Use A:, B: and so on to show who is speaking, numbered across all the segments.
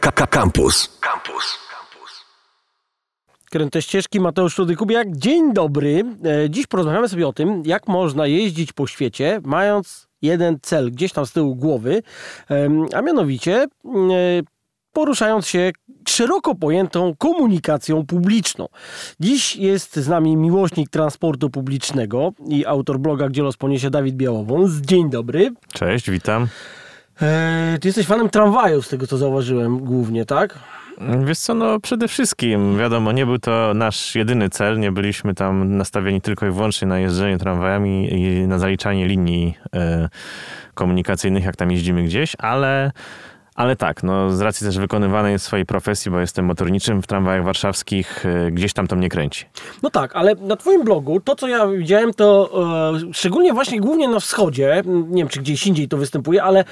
A: Campus. Campus.
B: Kręte ścieżki, Mateusz Rudy-Kubiak. Dzień dobry. E, Dziś porozmawiamy sobie o tym, jak można jeździć po świecie, mając jeden cel gdzieś tam z tyłu głowy, a mianowicie e, poruszając się szeroko pojętą komunikacją publiczną. Dziś jest z nami miłośnik transportu publicznego i autor bloga Gdzie los poniesie Dawid Białowąs. Dzień dobry.
C: Cześć, witam.
B: E, Ty jesteś fanem tramwajów, z tego co zauważyłem głównie, tak?
C: Wiesz co, no przede wszystkim, wiadomo, nie był to nasz jedyny cel, nie byliśmy tam nastawieni tylko i wyłącznie na jeżdżenie tramwajami i na zaliczanie linii e, komunikacyjnych, jak tam jeździmy gdzieś, ale, ale tak, no z racji też wykonywanej swojej profesji, bo jestem motorniczym w tramwajach warszawskich, e, gdzieś tam to mnie kręci.
B: No tak, ale na twoim blogu, to co ja widziałem, to e, szczególnie właśnie głównie na wschodzie, nie wiem czy gdzieś indziej to występuje, ale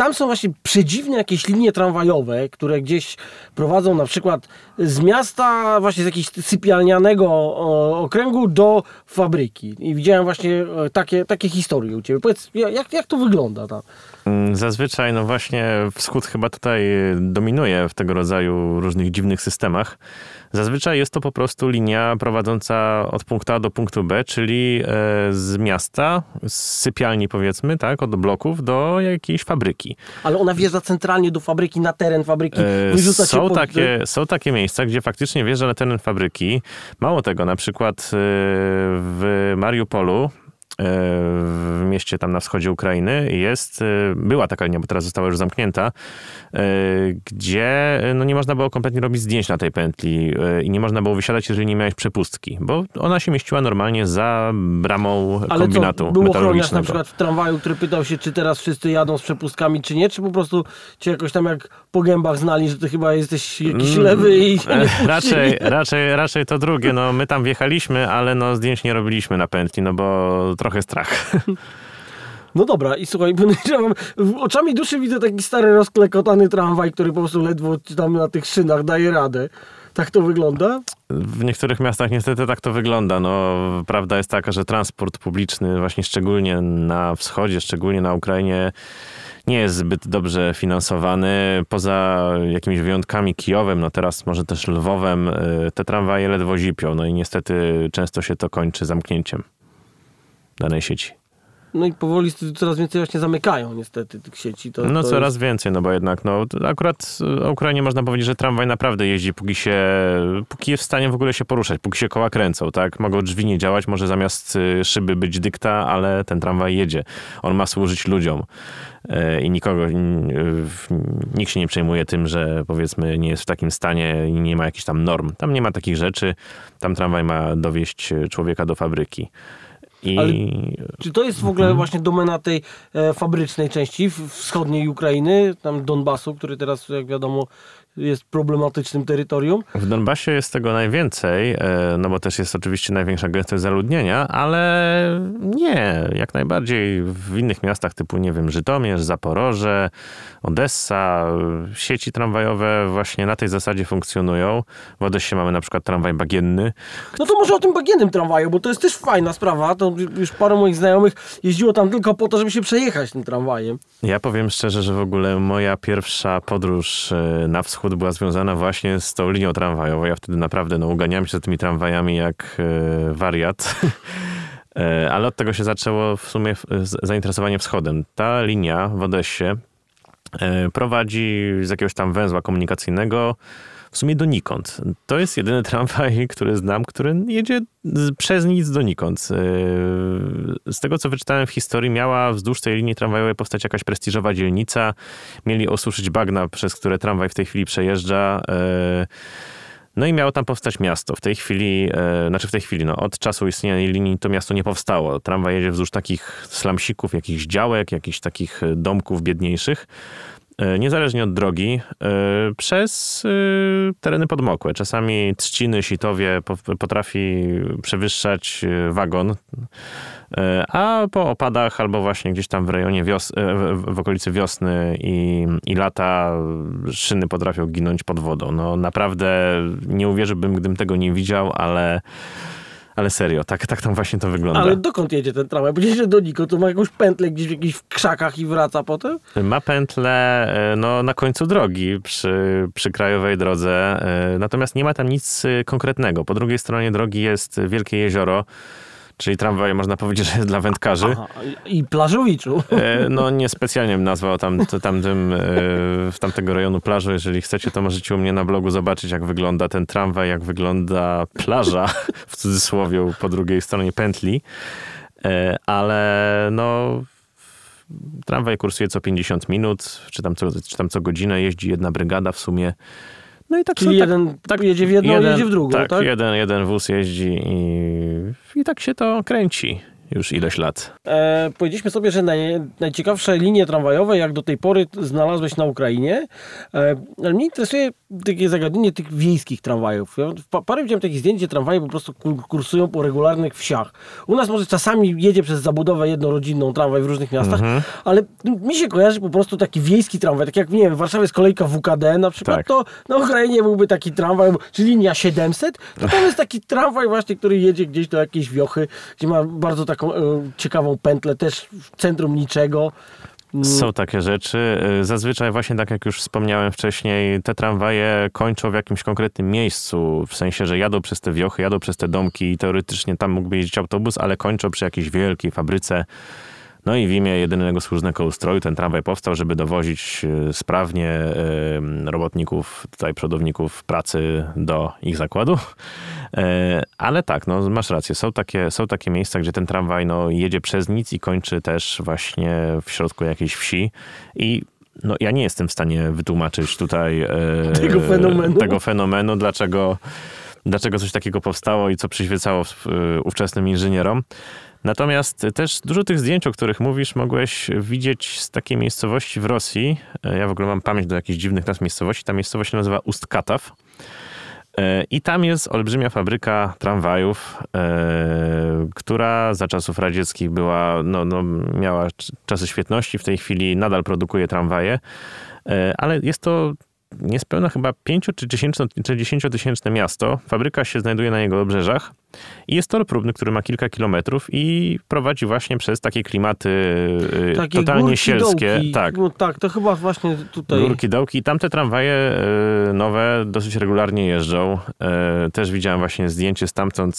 B: tam są właśnie przedziwne jakieś linie tramwajowe, które gdzieś prowadzą na przykład z miasta, właśnie z jakiegoś sypialnianego okręgu do fabryki. I widziałem właśnie e, takie, takie historie u ciebie. Powiedz, jak, jak to wygląda tam?
C: Mm, Zazwyczaj, no właśnie, wschód chyba tutaj dominuje w tego rodzaju różnych dziwnych systemach. Zazwyczaj jest to po prostu linia prowadząca od punktu A do punktu B, czyli e, z miasta, z sypialni powiedzmy, tak, od bloków do jakiejś fabryki.
B: Ale ona wjeżdża centralnie do fabryki, na teren fabryki,
C: E,
B: wyrzuca
C: Są
B: pod-
C: takie, są takie miejsca, gdzie faktycznie wjeżdża na teren fabryki. Mało tego, na przykład e, w Mariupolu, w mieście tam na wschodzie Ukrainy jest, e, była taka linia, bo teraz została już zamknięta, e, gdzie e, no nie można było kompletnie robić zdjęć na tej pętli e, i nie można było wysiadać, jeżeli nie miałeś przepustki, bo ona się mieściła normalnie za bramą
B: Ale
C: kombinatu
B: co, był ochroniarz na przykład w tramwaju, który pytał się, czy teraz wszyscy jadą z przepustkami, czy nie, czy po prostu cię jakoś tam jak po gębach znali, że ty chyba jesteś jakiś
C: Mm,
B: lewy i
C: e. Raczej, raczej, raczej to drugie. No, my tam wjechaliśmy, ale no, zdjęć nie robiliśmy na pętli, no bo trochę strach.
B: No dobra, i słuchaj, podejrzewam, oczami duszy widzę taki stary, rozklekotany tramwaj, który po prostu ledwo tam na tych szynach daje radę. Tak to wygląda?
C: W niektórych miastach niestety tak to wygląda. No, prawda jest taka, że transport publiczny, właśnie szczególnie na wschodzie, szczególnie na Ukrainie, nie jest zbyt dobrze finansowany. Poza jakimiś wyjątkami Kijowem, no teraz może też Lwowem, y, te tramwaje ledwo zipią. No i niestety często się to kończy zamknięciem danej sieci.
B: No i powoli coraz więcej właśnie zamykają niestety tych sieci. To,
C: No
B: to
C: coraz
B: jest...
C: więcej, no bo jednak no, akurat o Ukrainie można powiedzieć, że tramwaj naprawdę jeździ, póki się, póki jest w stanie w ogóle się poruszać, póki się koła kręcą, tak? Mogą drzwi nie działać, może zamiast y, szyby być dykta, ale ten tramwaj jedzie. On ma służyć ludziom E, i nikogo, nikt się nie przejmuje tym, że powiedzmy nie jest w takim stanie i nie ma jakichś tam norm. Tam nie ma takich rzeczy, tam tramwaj ma dowieść człowieka do fabryki. I
B: Ale Czy to jest w ogóle właśnie domena tej e, fabrycznej części wschodniej Ukrainy, tam Donbasu, który teraz, jak wiadomo, jest problematycznym terytorium?
C: W Donbasie jest tego najwięcej, e, no bo też jest oczywiście największa gęstość zaludnienia, ale nie, jak najbardziej w innych miastach typu, nie wiem, Żytomierz, Zaporoże, Odessa, sieci tramwajowe właśnie na tej zasadzie funkcjonują. W Odessie mamy na przykład tramwaj bagienny.
B: No to może o tym bagiennym tramwaju, bo to jest też fajna sprawa. To już paru moich znajomych jeździło tam tylko po to, żeby się przejechać tym tramwajem.
C: Ja powiem szczerze, że w ogóle moja pierwsza podróż e, na wschód była związana właśnie z tą linią tramwajową. Ja wtedy naprawdę no, uganiałem się za tymi tramwajami jak e, wariat. E, Ale od tego się zaczęło w sumie zainteresowanie wschodem. Ta linia w Odessie e, prowadzi z jakiegoś tam węzła komunikacyjnego w sumie donikąd. To jest jedyny tramwaj, który znam, który jedzie przez nic donikąd. Yy, Z tego, co wyczytałem w historii, miała wzdłuż tej linii tramwajowej powstać jakaś prestiżowa dzielnica. Mieli osuszyć bagna, przez które tramwaj w tej chwili przejeżdża. Yy, No i miało tam powstać miasto. W tej chwili, e, znaczy w tej chwili, no, od czasu istnienia tej linii to miasto nie powstało. Tramwaj jedzie wzdłuż takich slamsików, jakichś działek, jakichś takich domków biedniejszych. E, niezależnie od drogi, e, przez e, tereny podmokłe. Czasami trzciny, sitowie po- potrafi przewyższać wagon, a po opadach albo właśnie gdzieś tam w rejonie wios- w okolicy wiosny i, i lata szyny potrafią ginąć pod wodą. No naprawdę nie uwierzyłbym, gdybym tego nie widział, ale Ale serio, tak, tak tam właśnie to wygląda.
B: Ale dokąd jedzie ten tramwaj? Bo jedzie do Niko, to ma jakąś pętlę gdzieś w jakichś krzakach i wraca potem?
C: Ma pętlę e, no, na końcu drogi przy, przy krajowej drodze, e, natomiast nie ma tam nic e, konkretnego. Po drugiej stronie drogi jest wielkie jezioro, czyli tramwaj można powiedzieć, że jest dla wędkarzy.
B: Aha, I plażowiczu.
C: No niespecjalnie bym nazwał tam, tamtym, w tamtego rejonu plażą. Jeżeli chcecie, to możecie u mnie na blogu zobaczyć, jak wygląda ten tramwaj, jak wygląda plaża, w cudzysłowie, po drugiej stronie pętli. Ale no Tramwaj kursuje co 50 minut, czy tam co, czy tam co godzinę jeździ jedna brygada w sumie.
B: No i tak Czyli tak- jeden tak, jedzie w jedną, jeden, jedzie w drugą,
C: tak?
B: tak?
C: Jeden, jeden wóz jeździ i, i tak się to kręci już ileś lat.
B: E, powiedzieliśmy sobie, że naj, najciekawsze linie tramwajowe, jak do tej pory znalazłeś na Ukrainie, e, ale mnie interesuje takie zagadnienie tych wiejskich tramwajów. Ja parę widziałem takich zdjęć, gdzie tramwaje po prostu kursują po regularnych wsiach. U nas może czasami jedzie przez zabudowę jednorodzinną tramwaj w różnych miastach, mhm. ale mi się kojarzy po prostu taki wiejski tramwaj, tak jak nie wiem, w Warszawie jest kolejka WKD na przykład, tak. to na Ukrainie byłby taki tramwaj, czy linia 700, to tam jest taki tramwaj właśnie, który jedzie gdzieś do jakiejś wiochy, gdzie ma bardzo taką e, ciekawą pętlę, też w centrum niczego.
C: Są takie rzeczy. Zazwyczaj właśnie tak jak już wspomniałem wcześniej, te tramwaje kończą w jakimś konkretnym miejscu, w sensie, że jadą przez te wiochy, jadą przez te domki i teoretycznie tam mógłby jeździć autobus, ale kończą przy jakiejś wielkiej fabryce no i w imię jedynego słusznego ustroju ten tramwaj powstał, żeby dowozić e, sprawnie robotników, tutaj przodowników pracy do ich zakładu. E, ale tak, no masz rację, są takie, są takie miejsca, gdzie ten tramwaj no, jedzie przez nic i kończy też właśnie w środku jakiejś wsi i no, ja nie jestem w stanie wytłumaczyć tutaj e,
B: tego fenomenu,
C: tego fenomenu dlaczego, dlaczego coś takiego powstało i co przyświecało ówczesnym inżynierom. Natomiast też dużo tych zdjęć, o których mówisz, mogłeś widzieć z takiej miejscowości w Rosji. E, ja w ogóle mam pamięć do jakichś dziwnych nazw miejscowości. Ta miejscowość się nazywa Ustkataw. E, I tam jest olbrzymia fabryka tramwajów, e, która za czasów radzieckich była, no, no, miała czasy świetności. W tej chwili nadal produkuje tramwaje, ale jest to niespełna chyba 5 czy 10 tysięczne miasto. Fabryka się znajduje na jego obrzeżach i jest tor próbny, który ma kilka kilometrów i prowadzi właśnie przez takie klimaty y, takie totalnie górki, sielskie.
B: Dołki.
C: Tak.
B: No tak, to chyba właśnie tutaj.
C: Górki, dołki. I tamte tramwaje y, nowe dosyć regularnie jeżdżą. Y, też widziałem właśnie zdjęcie stamtąd,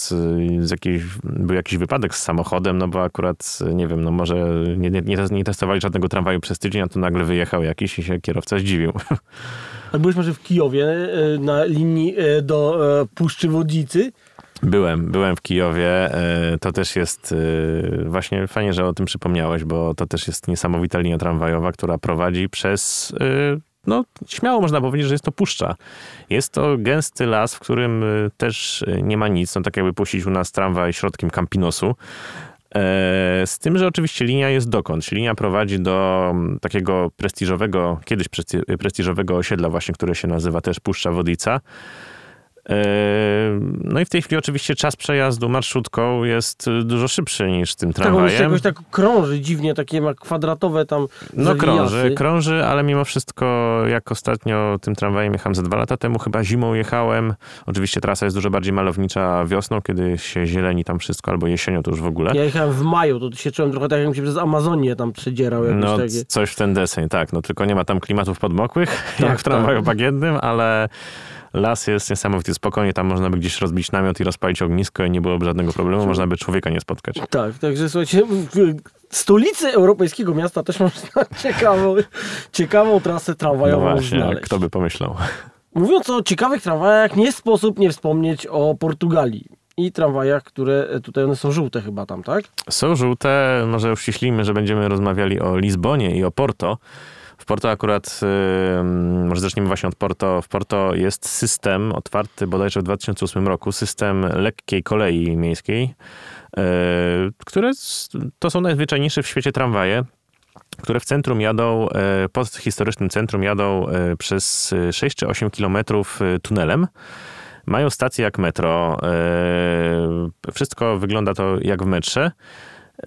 C: z jakiejś, był jakiś wypadek z samochodem, no bo akurat, nie wiem, no może nie, nie, nie testowali żadnego tramwaju przez tydzień, a tu nagle wyjechał jakiś i się kierowca zdziwił.
B: A byłeś może w Kijowie na linii do Puszczy Wodnicy?
C: Byłem, byłem w Kijowie. E, to też jest e, właśnie fajnie, że o tym przypomniałeś, bo to też jest niesamowita linia tramwajowa, która prowadzi przez e, no, śmiało można powiedzieć, że jest to puszcza. Jest to gęsty las, w którym też nie ma nic. No, tak jakby puścić u nas tramwaj środkiem Campinosu. Z tym, że oczywiście linia jest dokąd. Linia prowadzi do takiego prestiżowego, kiedyś prestiżowego osiedla właśnie, które się nazywa też Puszcza Wodica. No i w tej chwili oczywiście czas przejazdu marszutką jest dużo szybszy niż tym tramwajem. Tak,
B: jakoś tak krąży dziwnie, takie ma kwadratowe tam
C: No krąży, krąży, ale mimo wszystko jak ostatnio tym tramwajem jechałem za dwa lata temu, chyba zimą jechałem. Oczywiście trasa jest dużo bardziej malownicza wiosną, kiedy się zieleni tam wszystko, albo jesienią to już w ogóle.
B: Ja jechałem w maju, to się czułem trochę tak, jakbym się przez Amazonię tam przedzierał.
C: No takie. coś w ten deseń, tak. No tylko nie ma tam klimatów podmokłych, tak, jak w tramwaju tak. bagiennym, ale Las jest niesamowity, spokojnie tam można by gdzieś rozbić namiot i rozpalić ognisko i nie byłoby żadnego problemu, można by człowieka nie spotkać.
B: Tak, także słuchajcie, w stolicy europejskiego miasta też można ciekawą, ciekawą trasę tramwajową no właśnie, znaleźć.
C: kto by pomyślał.
B: Mówiąc o ciekawych tramwajach, nie sposób nie wspomnieć o Portugalii i tramwajach, które tutaj one są żółte chyba tam, tak?
C: Są żółte, może uściślimy, że będziemy rozmawiali o Lizbonie i o Porto. W Porto akurat, może zacznijmy właśnie od Porto. W Porto jest system otwarty bodajże w 2008 roku, system lekkiej kolei miejskiej, yy, które to są najzwyczajniejsze w świecie tramwaje które w centrum jadą, yy, pod historycznym centrum jadą yy, przez 6 czy 8 kilometrów tunelem. Mają stację jak metro. Wszystko wygląda to jak w metrze.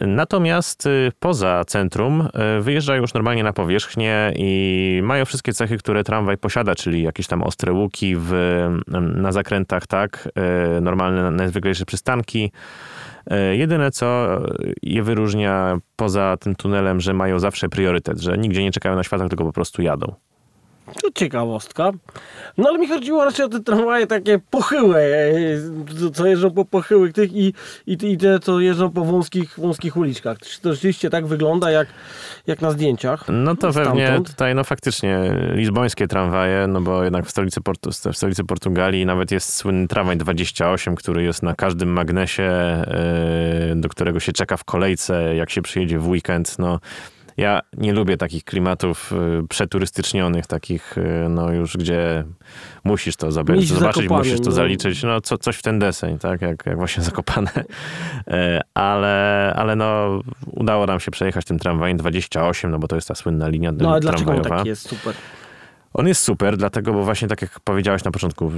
C: Natomiast y, poza centrum y, wyjeżdżają już normalnie na powierzchnię i mają wszystkie cechy, które tramwaj posiada, czyli jakieś tam ostre łuki w, na zakrętach, tak, y, normalne, najzwyklejsze przystanki. Jedyne, co je wyróżnia poza tym tunelem, że mają zawsze priorytet, że nigdzie nie czekają na światach, tylko po prostu jadą.
B: To ciekawostka. No ale mi chodziło raczej o te tramwaje takie pochyłe, e, co jeżdżą po pochyłych tych i, i, i te, co jeżdżą po wąskich, wąskich uliczkach. Czy to rzeczywiście tak wygląda jak, jak na zdjęciach?
C: No to Stamtąd. pewnie tutaj, no faktycznie, lizbońskie tramwaje, no bo jednak w stolicy, Portu, w stolicy Portugalii nawet jest słynny tramwaj 28, który jest na każdym magnesie, e, do którego się czeka w kolejce, jak się przyjedzie w weekend, no ja nie lubię takich klimatów y, przeturystycznionych, takich y, no już gdzie musisz to zobaczyć, zobaczyć musisz to no. zaliczyć, no co, coś w ten deseń, tak, jak, jak właśnie Zakopane. E, ale, ale no udało nam się przejechać tym tramwajem 28, no bo to jest ta słynna linia no, ale tramwajowa.
B: dlaczego on jest super?
C: On jest super, dlatego, bo właśnie tak jak powiedziałeś na początku,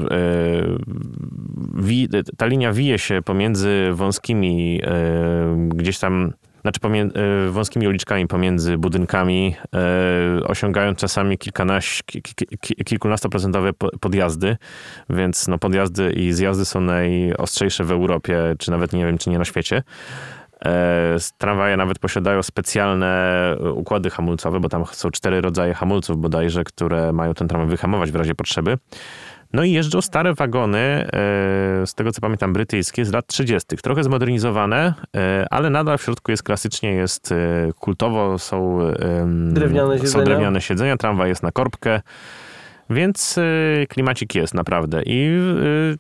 C: e, ta linia wije się pomiędzy wąskimi e, gdzieś tam znaczy pomiędzy, wąskimi uliczkami pomiędzy budynkami, e, osiągając czasami kilkanaście, kilkunastoprocentowe podjazdy, więc no podjazdy i zjazdy są najostrzejsze w Europie, czy nawet nie wiem, czy nie na świecie. E, tramwaje nawet posiadają specjalne układy hamulcowe, bo tam są cztery rodzaje hamulców bodajże, które mają ten tramwaj wyhamować w razie potrzeby. No i jeżdżą stare wagony, e, z tego co pamiętam, brytyjskie z lat 30., trochę zmodernizowane, e, ale nadal w środku jest klasycznie, jest e, kultowo, są
B: drewniane siedzenia,
C: są drewniane siedzenia tramwaj jest na korbkę. Więc klimacik jest naprawdę. I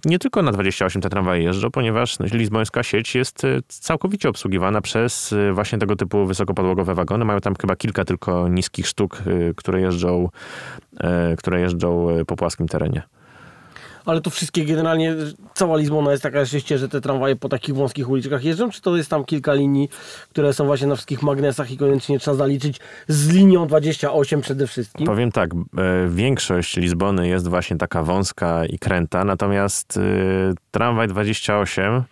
C: nie tylko na 28 te tramwaje jeżdżą, ponieważ lizbońska sieć jest całkowicie obsługiwana przez właśnie tego typu wysokopodłogowe wagony. Mają tam chyba kilka tylko niskich sztuk, które jeżdżą, które jeżdżą po płaskim terenie
B: ale to wszystkie generalnie, cała Lizbona jest taka rzeczywiście, że te tramwaje po takich wąskich uliczkach jeżdżą, czy to jest tam kilka linii, które są właśnie na wszystkich magnesach i koniecznie trzeba zaliczyć z linią 28 przede wszystkim?
C: Powiem tak, e, większość Lizbony jest właśnie taka wąska i kręta, natomiast e, tramwaj 28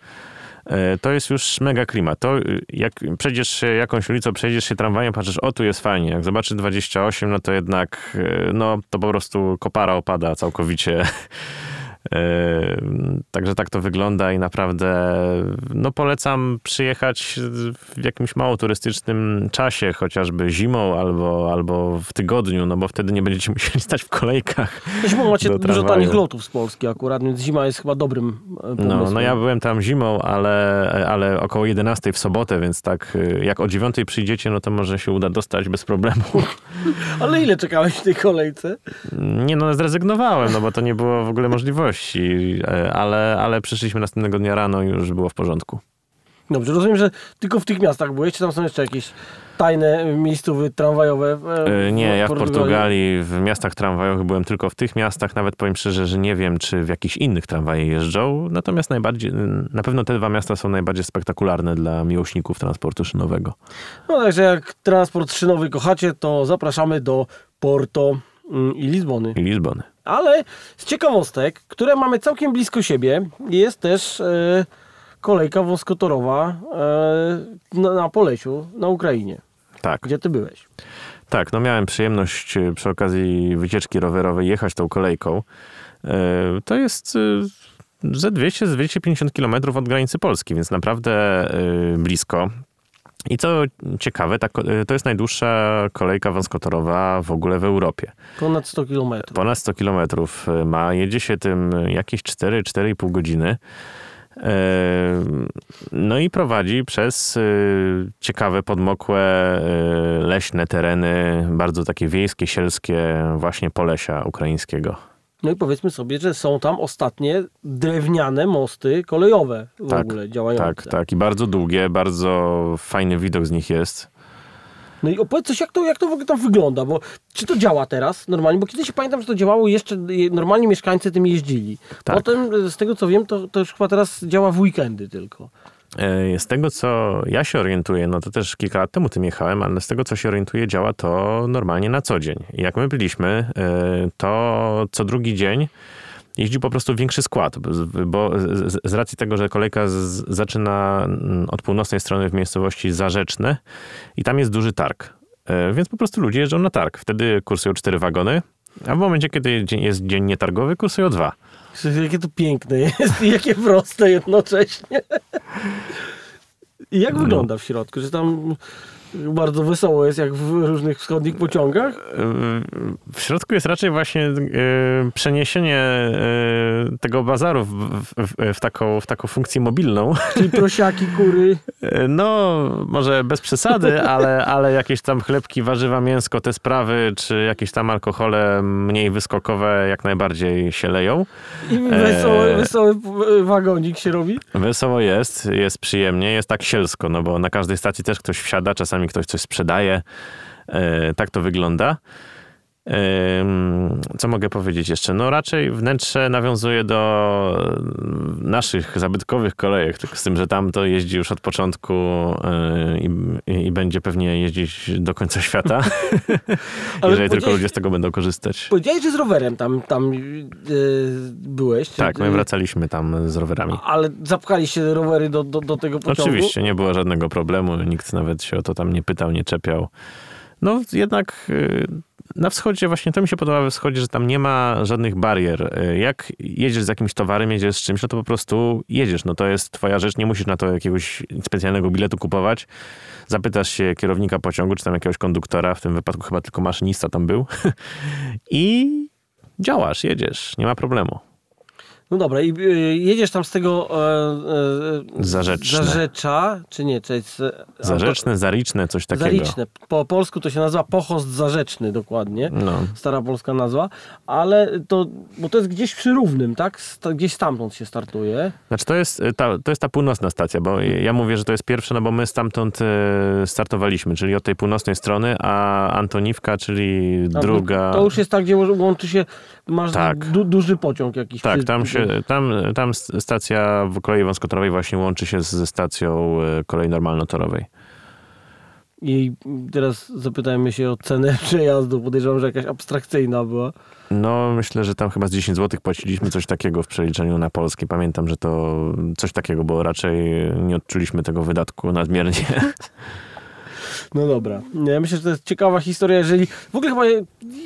C: e, to jest już mega klimat. To jak przejdziesz się jakąś ulicą, przejdziesz się tramwajem, patrzysz, o tu jest fajnie. Jak zobaczysz 28, no to jednak, no to po prostu kopara opada całkowicie Także tak to wygląda i naprawdę no polecam przyjechać w jakimś mało turystycznym czasie, chociażby zimą albo, albo w tygodniu, no bo wtedy nie będziecie musieli stać w kolejkach.
B: Zimą macie dużo tanich lotów z Polski akurat, więc zima jest chyba dobrym pomysłem.
C: No, no ja byłem tam zimą, ale, ale około 11 w sobotę, więc tak e, jak o 9 przyjdziecie, no to może się uda dostać bez problemu.
B: ale ile czekałeś w tej kolejce?
C: Nie no, zrezygnowałem, no bo to nie było w ogóle możliwości E, ale, ale przyszliśmy następnego dnia rano i już było w porządku.
B: Dobrze, rozumiem, że tylko w tych miastach byłeś, czy tam są jeszcze jakieś tajne miejscowe tramwajowe?
C: E, nie, ja w Portugalii w miastach tramwajowych byłem tylko w tych miastach, nawet powiem szczerze, że nie wiem, czy w jakichś innych tramwaje jeżdżą, natomiast najbardziej, na pewno te dwa miasta są najbardziej spektakularne dla miłośników transportu szynowego.
B: No także jak transport szynowy kochacie, to zapraszamy do Porto i Lizbony.
C: I Lizbony.
B: Ale z ciekawostek, które mamy całkiem blisko siebie, jest też e, kolejka wąskotorowa e, na, na Polesiu, na Ukrainie.
C: Tak.
B: Gdzie ty byłeś?
C: Tak, no miałem przyjemność e, przy okazji wycieczki rowerowej jechać tą kolejką. E, to jest e, ze 200-250 km od granicy Polski, więc naprawdę blisko. I co ciekawe, ta, to jest najdłuższa kolejka wąskotorowa w ogóle w Europie.
B: Ponad 100 kilometrów.
C: Ponad 100 kilometrów ma. Jedzie się tym jakieś 4-4,5 godziny. E, no i prowadzi przez e, ciekawe, podmokłe, leśne tereny, bardzo takie wiejskie, sielskie, właśnie Polesia ukraińskiego.
B: No i powiedzmy sobie, że są tam ostatnie drewniane mosty kolejowe w
C: tak,
B: ogóle działające.
C: Tak, tak. I bardzo długie, bardzo fajny widok z nich jest.
B: No i opowiedz coś, jak to, jak to w ogóle tam wygląda, bo czy to działa teraz normalnie? Bo kiedyś pamiętam, że to działało jeszcze, normalnie mieszkańcy tym jeździli. Tak. Potem, z tego co wiem, to, to już chyba teraz działa w weekendy tylko.
C: E, z tego, co ja się orientuję, no to też kilka lat temu tym jechałem, ale z tego, co się orientuję, działa to normalnie na co dzień. jak my byliśmy, e, to co drugi dzień jeździł po prostu większy skład, bo z, racji tego, że kolejka z, zaczyna mm, od północnej strony w miejscowości Zarzeczne i tam jest duży targ. E, więc po prostu ludzie jeżdżą na targ. Wtedy kursują cztery wagony, a w momencie, kiedy jest dzień nietargowy, kursują dwa.
B: Jakie to piękne jest i jakie proste jednocześnie. I jak no. wygląda w środku? Że tam bardzo wesoło jest, jak w różnych wschodnich pociągach?
C: W środku jest raczej właśnie e, przeniesienie e, tego bazaru w, w, w, taką, w taką funkcję mobilną.
B: Czyli prosiaki, kury.
C: E, no, może bez przesady, ale, ale jakieś tam chlebki, warzywa, mięsko, te sprawy, czy jakieś tam alkohole mniej wyskokowe jak najbardziej się leją.
B: I wesoły, wesoły wagonik się robi?
C: Wesoło jest, jest przyjemnie, jest tak sielsko, no bo na każdej stacji też ktoś wsiada, czasami ktoś coś sprzedaje. E, tak to wygląda. Co mogę powiedzieć jeszcze? No raczej wnętrze nawiązuje do naszych zabytkowych kolejek, z tym, że tam to jeździ już od początku e, i, i będzie pewnie jeździć do końca świata, jeżeli tylko ludzie z tego będą korzystać.
B: Powiedziałeś, że z rowerem tam, tam yy, byłeś.
C: Tak, my wracaliśmy tam z rowerami.
B: Ale zapchaliście rowery do, do, do tego pociągu?
C: Oczywiście, nie było żadnego problemu, nikt nawet się o to tam nie pytał, nie czepiał. No jednak y, na wschodzie właśnie to mi się podoba we wschodzie, że tam nie ma żadnych barier. Y, jak jedziesz z jakimś towarem, jedziesz z czymś, no to po prostu jedziesz. No to jest twoja rzecz, nie musisz na to jakiegoś specjalnego biletu kupować. Zapytasz się kierownika pociągu, czy tam jakiegoś konduktora, w tym wypadku chyba tylko maszynista tam był i działasz, jedziesz, nie ma problemu.
B: No dobra, i y, jedziesz tam z tego
C: e, e, Zarzeczne.
B: Zarzecza, czy nie? Czy jest,
C: e, Zarzeczne, Zariczne, coś takiego.
B: Zariczne. Po polsku to się nazywa Pochost Zarzeczny dokładnie. No. Stara polska nazwa. Ale to, bo to jest gdzieś przy Równym, tak? Gdzieś stamtąd się startuje.
C: Znaczy to jest ta, to jest ta północna stacja, bo ja mówię, że to jest pierwsza, no bo my stamtąd startowaliśmy, czyli od tej północnej strony, a Antoniwka, czyli a, druga...
B: To już jest tak, gdzie łączy się, masz tak. du, duży pociąg jakiś.
C: Tak, tam się się, tam, tam stacja w kolei wąskotorowej właśnie łączy się ze stacją e, kolei normalnotorowej.
B: I teraz zapytajmy się o cenę przejazdu. Podejrzewam, że jakaś abstrakcyjna była.
C: No, myślę, że tam chyba z 10 zł płaciliśmy coś takiego w przeliczeniu na polskie. Pamiętam, że to coś takiego, bo raczej nie odczuliśmy tego wydatku nadmiernie.
B: No dobra. Ja myślę, że to jest ciekawa historia, jeżeli... W ogóle chyba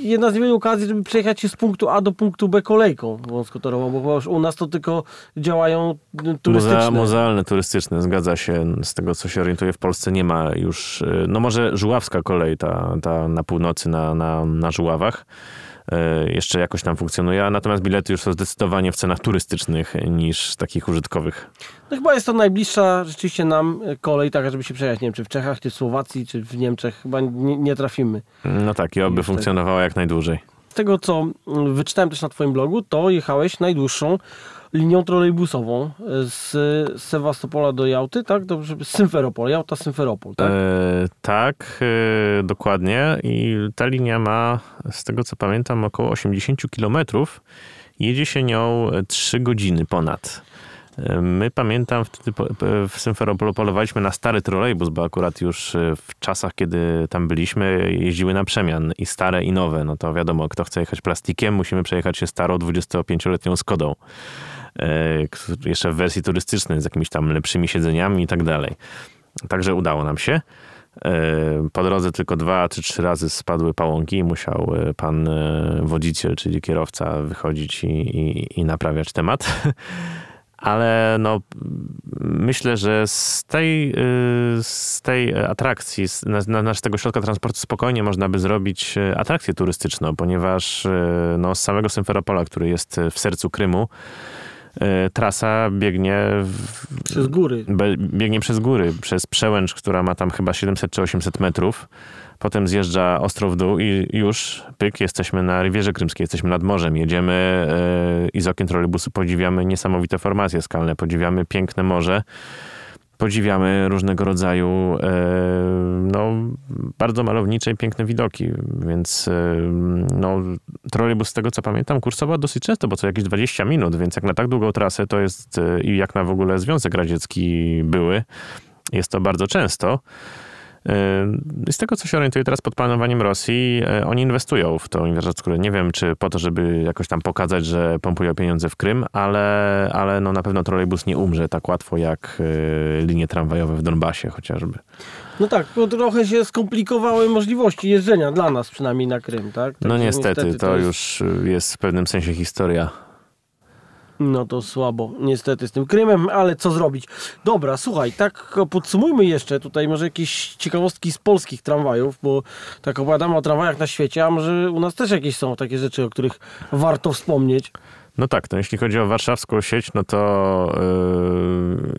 B: jedna z niewielu okazji, żeby przejechać się z punktu A do punktu B kolejką wąskotorową, bo już u nas to tylko działają turystyczne. Muzea,
C: muzealne, turystyczne, zgadza się. Z tego, co się orientuję, w Polsce nie ma już... No może Żuławska kolej, ta, ta na północy, na, na, na Żuławach jeszcze jakoś tam funkcjonuje, natomiast bilety już są zdecydowanie w cenach turystycznych niż takich użytkowych.
B: No chyba jest to najbliższa rzeczywiście nam kolej, taka, żeby się przejechać, nie wiem, czy w Czechach, czy w Słowacji, czy w Niemczech, chyba nie, nie trafimy.
C: No tak, i oby funkcjonowała jak najdłużej.
B: Z tego, co wyczytałem też na twoim blogu, to jechałeś najdłuższą linią trolejbusową e, z Sewastopola do Jałty, tak? Dobrze, Symferopol, Jałta, Symferopol, tak? E,
C: tak, e, dokładnie. I ta linia ma, z tego co pamiętam, około 80 kilometrów. Jedzie się nią 3 godziny ponad. E, my pamiętam wtedy w Symferopolu polowaliśmy na stary trolejbus, bo akurat już w czasach, kiedy tam byliśmy, jeździły na przemian i stare i nowe. No to wiadomo, kto chce jechać plastikiem, musimy przejechać się starą 25-letnią Skodą. E, jeszcze w wersji turystycznej z jakimiś tam lepszymi siedzeniami i tak dalej. Także udało nam się. E, po drodze tylko dwa czy trzy razy spadły pałąki i musiał e, pan wodziciel, czyli kierowca wychodzić i, i, i naprawiać temat. Ale no, myślę, że z tej, z tej atrakcji, z, na, z tego środka transportu spokojnie można by zrobić atrakcję turystyczną, ponieważ no, z samego Symferopola, który jest w sercu Krymu, trasa biegnie w,
B: przez góry.
C: biegnie przez góry, przez przełęcz, która ma tam chyba 700 czy 800 metrów. Potem zjeżdża ostro w dół i już, pyk, jesteśmy na Rywierze Krymskiej, jesteśmy nad morzem. Jedziemy yy, i z okien trolejbusu podziwiamy niesamowite formacje skalne, podziwiamy piękne morze podziwiamy różnego rodzaju e, no, bardzo malownicze i piękne widoki, więc e, no, trolejbus z tego co pamiętam kursował dosyć często, bo co jakieś 20 minut, więc jak na tak długą trasę to jest e, i jak na w ogóle Związek Radziecki były, jest to bardzo często. Z tego, co się orientuję teraz pod planowaniem Rosji, oni inwestują w tą infrastrukturę. Nie wiem, czy po to, żeby jakoś tam pokazać, że pompują pieniądze w Krym, ale, ale no na pewno trolejbus nie umrze tak łatwo jak linie tramwajowe w Donbasie chociażby.
B: No tak, bo trochę się skomplikowały możliwości jeżdżenia dla nas przynajmniej na Krym, tak?
C: no niestety, niestety to, to jest... już jest w pewnym sensie historia.
B: No to słabo, niestety z tym Krymem, ale co zrobić? Dobra, słuchaj, tak podsumujmy jeszcze tutaj może jakieś ciekawostki z polskich tramwajów, bo tak opowiadamy o tramwajach na świecie, a może u nas też jakieś są takie rzeczy, o których warto wspomnieć.
C: No tak, no jeśli chodzi o warszawską sieć, no to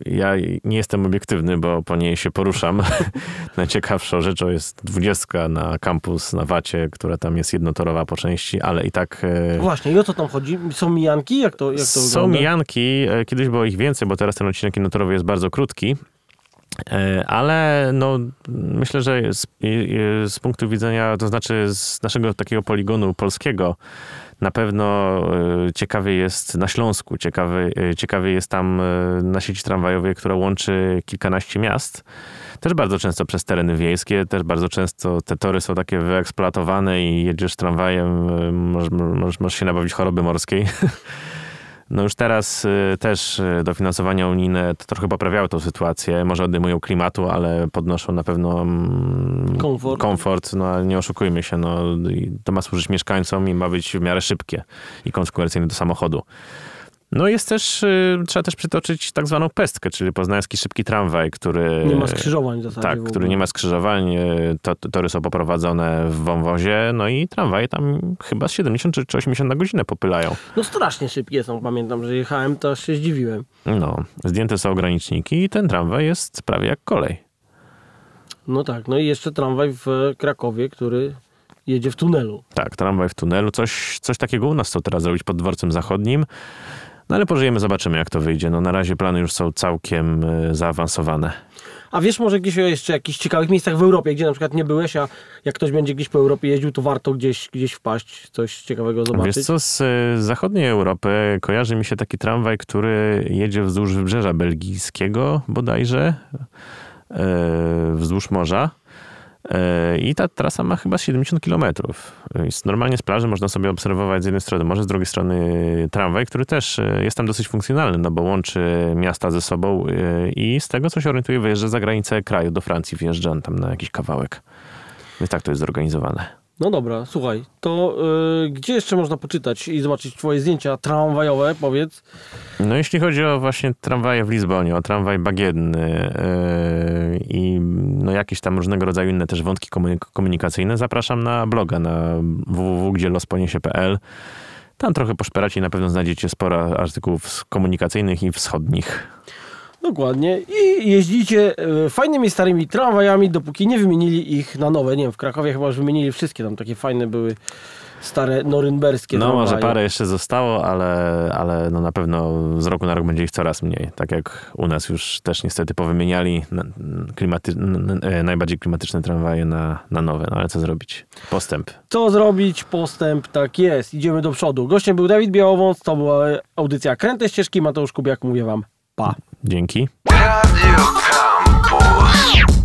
C: yy, ja nie jestem obiektywny, bo po niej się poruszam. Najciekawszą rzeczą jest dwudziestka na kampus na Wacie, która tam jest jednotorowa po części, ale i tak...
B: Yy, Właśnie, i o co tam chodzi? Są mijanki? Jak to, jak to
C: Są wygląda? mijanki, e, kiedyś było ich więcej, bo teraz ten odcinek jednotorowy jest bardzo krótki. E, ale no, myślę, że z, z, punktu widzenia, to znaczy z naszego takiego poligonu polskiego, na pewno e, ciekawy jest na Śląsku, ciekawy, e, ciekawy jest tam na sieci tramwajowej, która łączy kilkanaście miast. Też bardzo często przez tereny wiejskie, też bardzo często te tory są takie wyeksploatowane i jedziesz tramwajem, możesz, możesz się nabawić choroby morskiej. No już teraz y, też y, dofinansowania unijne to trochę poprawiały tą sytuację. Może odejmują klimatu, ale podnoszą na pewno
B: mm, komfort.
C: komfort. No ale nie oszukujmy się, no, to ma służyć mieszkańcom i ma być w miarę szybkie i konkurencyjne do samochodu. No jest też, y, trzeba też przytoczyć tak zwaną pestkę, czyli poznański szybki tramwaj, który...
B: Nie ma skrzyżowań w zasadzie.
C: Tak, który nie ma skrzyżowań, y, to, tory są poprowadzone w wąwozie, no i tramwaje tam chyba 70 czy 80 na godzinę popylają.
B: No strasznie szybkie są, pamiętam, że jechałem, to się zdziwiłem.
C: No, zdjęte są ograniczniki i ten tramwaj jest prawie jak kolej.
B: No tak, no i jeszcze tramwaj w Krakowie, który jedzie w tunelu.
C: Tak, tramwaj w tunelu. Coś, coś takiego u nas chcą teraz zrobić pod dworcem zachodnim. No ale pożyjemy, zobaczymy jak to wyjdzie. No na razie plany już są całkiem e, zaawansowane.
B: A wiesz może gdzieś jeszcze jakichś ciekawych miejscach w Europie, gdzie na przykład nie byłeś, a jak ktoś będzie gdzieś po Europie jeździł, to warto gdzieś, gdzieś wpaść, coś ciekawego zobaczyć?
C: Wiesz co, z e, zachodniej Europy kojarzy mi się taki tramwaj, który jedzie wzdłuż wybrzeża belgijskiego bodajże, e, wzdłuż morza. E, I ta trasa ma chyba 70 km. Normalnie z plaży można sobie obserwować z jednej strony morze, z drugiej strony tramwaj, który też e, jest tam dosyć funkcjonalny, no bo łączy miasta ze sobą e, i z tego, co się orientuje, wyjeżdża za granicę kraju, do Francji wjeżdża tam na jakiś kawałek. Więc tak to jest zorganizowane.
B: No dobra, słuchaj, to yy, gdzie jeszcze można poczytać i zobaczyć twoje zdjęcia tramwajowe, powiedz?
C: No jeśli chodzi o właśnie tramwaje w Lizbonie, o tramwaj bagienny yy, i no jakieś tam różnego rodzaju inne też wątki komunikacyjne, zapraszam na bloga na www.gdzielosponiesie.pl. Tam trochę poszperacie i na pewno znajdziecie sporo artykułów komunikacyjnych i wschodnich.
B: Dokładnie. I jeździcie e, fajnymi starymi tramwajami, dopóki nie wymienili ich na nowe. Nie wiem, w Krakowie chyba już wymienili wszystkie, tam takie fajne były stare norymberskie
C: No
B: tramwaje.
C: może parę jeszcze zostało, ale, ale no na pewno z roku na rok będzie ich coraz mniej. Tak jak u nas już też niestety powymieniali klimaty, e, najbardziej klimatyczne tramwaje na, na nowe. No ale co zrobić? Postęp.
B: Co zrobić? Postęp, tak jest. Idziemy do przodu. Gościem był Dawid Białowąc, to była audycja Kręte Ścieżki. Mateusz Kubiak, mówię wam pa.
C: Dzięki. Radio Campus.